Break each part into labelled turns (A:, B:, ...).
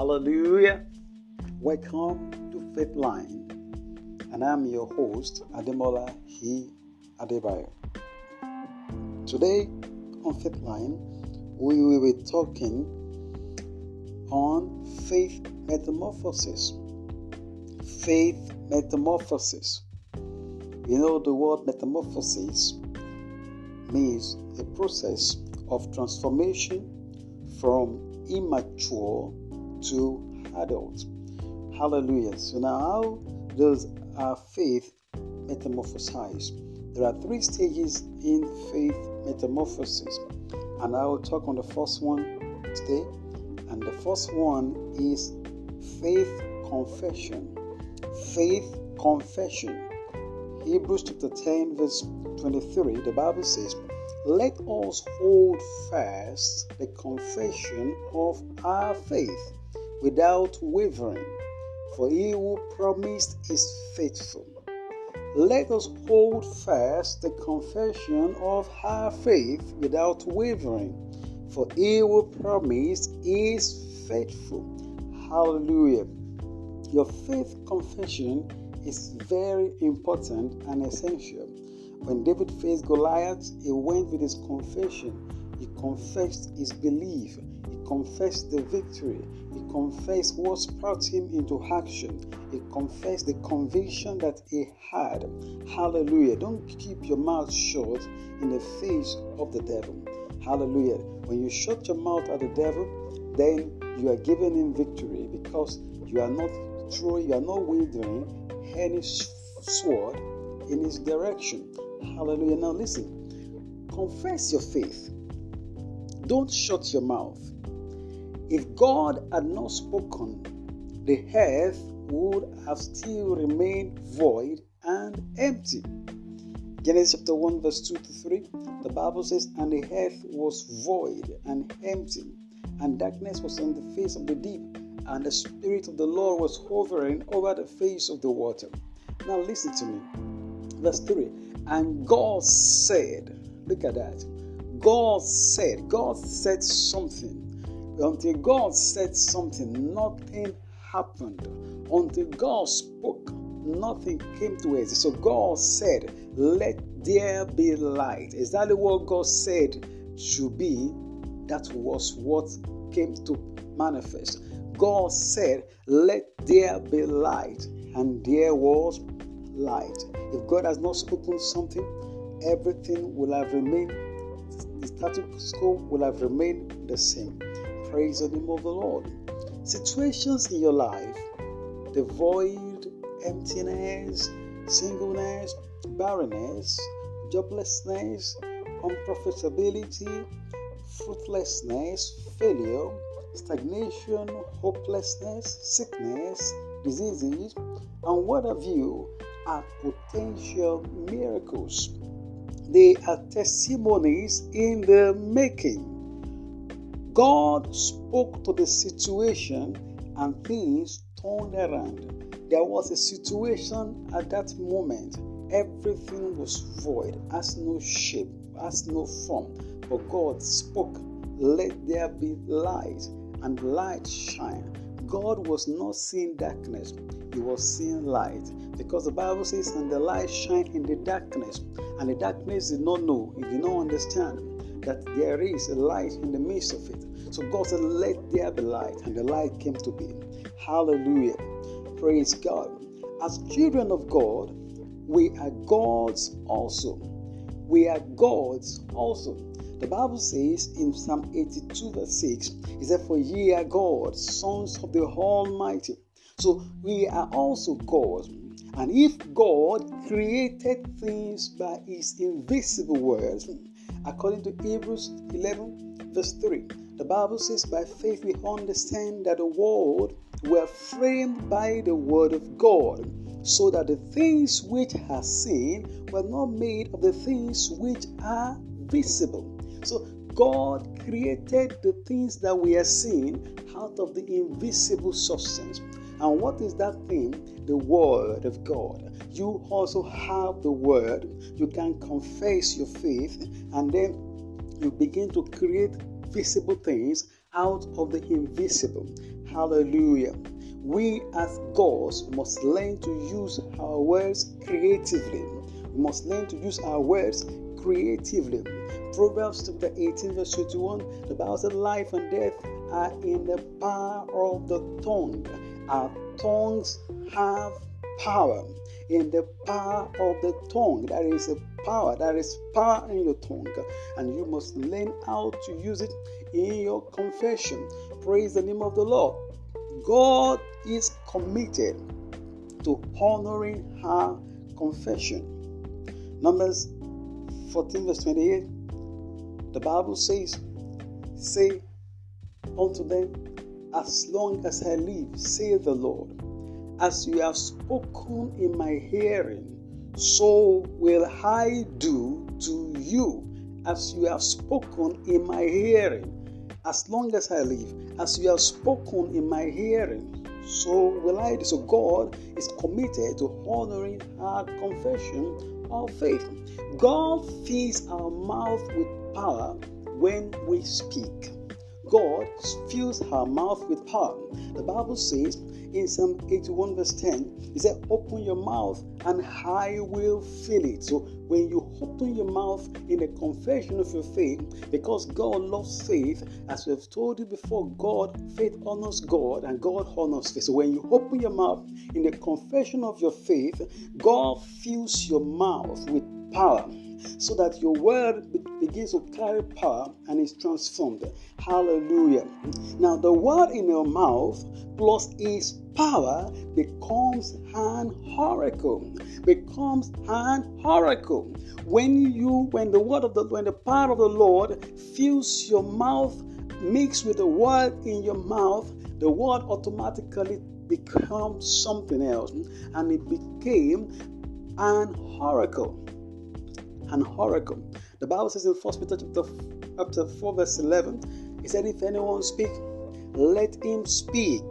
A: Hallelujah. Welcome to Faith Line. And I'm your host, Ademola He Adebayo. Today on Faith Line, we will be talking on faith metamorphosis. Faith metamorphosis. You know, the word metamorphosis means a process of transformation from immature to adults. Hallelujah. So now how does our faith metamorphosize? There are three stages in faith metamorphosis, and I will talk on the first one today. And the first one is faith confession. Faith confession. Hebrews chapter 10, verse 23, the Bible says, Let us hold fast the confession of our faith without wavering, for he who promised is faithful. Let us hold fast the confession of our faith without wavering, for he who promised is faithful. Hallelujah. Your faith confession is very important and essential. When David faced Goliath, he went with his confession. He confessed his belief. Confessed the victory. He confessed what brought him into action. He confessed the conviction that he had. Hallelujah. Don't keep your mouth shut in the face of the devil. Hallelujah. When you shut your mouth at the devil, then you are giving him victory because you are not throwing, you are not withering any sword in his direction. Hallelujah. Now listen, confess your faith. Don't shut your mouth. If God had not spoken, the earth would have still remained void and empty. Genesis chapter 1, verse 2 to 3, the Bible says, And the earth was void and empty, and darkness was on the face of the deep, and the Spirit of the Lord was hovering over the face of the water. Now listen to me. Verse 3 And God said, Look at that. God said, God said something. Until God said something, nothing happened. Until God spoke, nothing came to us. So God said, Let there be light. Exactly what God said should be, that was what came to manifest. God said, Let there be light. And there was light. If God has not spoken something, everything will have remained, the status quo will have remained the same. Praise the name of the Lord. Situations in your life, the void, emptiness, singleness, barrenness, joblessness, unprofitability, fruitlessness, failure, stagnation, hopelessness, sickness, diseases, and what have you are potential miracles. They are testimonies in the making. God spoke to the situation and things turned around. There was a situation at that moment. Everything was void, has no shape, has no form. But God spoke, Let there be light, and light shine. God was not seeing darkness, He was seeing light. Because the Bible says, And the light shine in the darkness, and the darkness did not know, it did not understand that there is a light in the midst of it. So God said, Let there be light, and the light came to be. Hallelujah. Praise God. As children of God, we are God's also. We are God's also. The Bible says in Psalm 82, verse 6, it said, For ye are God, sons of the Almighty. So we are also God. And if God created things by his invisible words, according to Hebrews 11, verse 3, the Bible says, By faith we understand that the world were framed by the word of God, so that the things which are seen were not made of the things which are visible. So God created the things that we are seeing out of the invisible substance. And what is that thing? The Word of God. You also have the Word. You can confess your faith, and then you begin to create visible things out of the invisible. Hallelujah. We as gods must learn to use our words creatively. We must learn to use our words creatively. Proverbs chapter 18, verse 21, the Bible said, Life and death are in the power of the tongue. Our tongues have power. In the power of the tongue, there is a power, there is power in your tongue, and you must learn how to use it in your confession. Praise the name of the Lord. God is committed to honoring her confession. Numbers 14, verse 28, the Bible says, Say unto them, As long as I live, say the Lord, as you have spoken in my hearing, so will I do to you, as you have spoken in my hearing. As long as I live, as you have spoken in my hearing, so will I do. So God is committed to honoring our confession of faith. God fills our mouth with power when we speak. God fills her mouth with power. The Bible says in Psalm 81, verse 10, He said, Open your mouth and I will fill it. So when you open your mouth in a confession of your faith, because God loves faith, as we have told you before, God, faith honors God and God honors faith. So when you open your mouth in the confession of your faith, God fills your mouth with power so that your word begins to carry power and is transformed. Hallelujah. Now, the word in your mouth plus its power becomes an oracle. Becomes an oracle. When you, when the word of the, when the power of the Lord fills your mouth, mixed with the word in your mouth, the word automatically becomes something else, and it became an oracle an oracle. The Bible says in 1 Peter chapter, chapter 4, verse 11, it said, If anyone speak, let him speak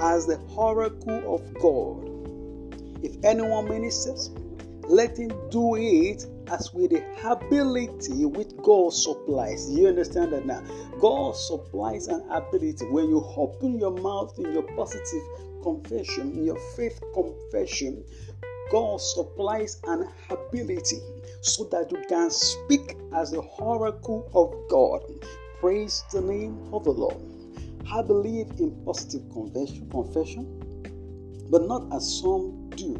A: as the oracle of God. If anyone ministers, let him do it as with the ability which God supplies. You understand that now? God supplies an ability. When you open your mouth in your positive confession, in your faith confession, God supplies an ability so that you can speak as the oracle of God. Praise the name of the Lord. I believe in positive confession, but not as some do.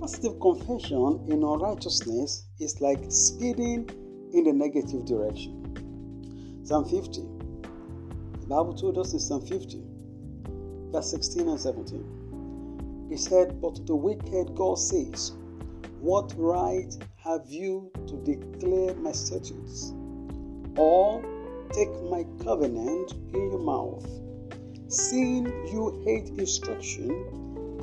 A: Positive confession in unrighteousness is like speeding in the negative direction. Psalm 50. The Bible told us in Psalm 50, verse 16 and 17. He said, But to the wicked, God says, What right have you to declare my statutes? Or take my covenant in your mouth, seeing you hate instruction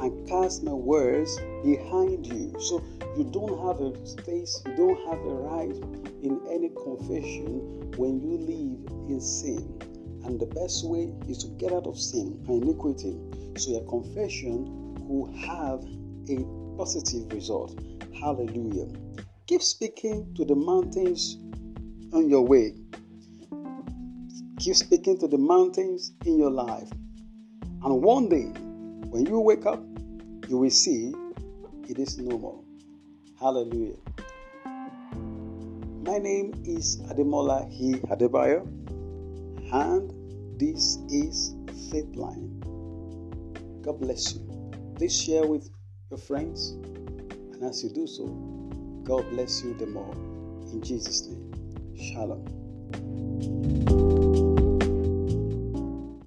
A: and cast my words behind you. So you don't have a space, you don't have a right in any confession when you live in sin. And the best way is to get out of sin and iniquity. So your confession will have a positive result. Hallelujah. Keep speaking to the mountains on your way. Keep speaking to the mountains in your life. And one day, when you wake up, you will see it is normal. Hallelujah. My name is Ademola He Adebayo, and this is Faith Line. God bless you. Please share with your friends. And as you do so, God bless you the more. In Jesus' name, Shalom.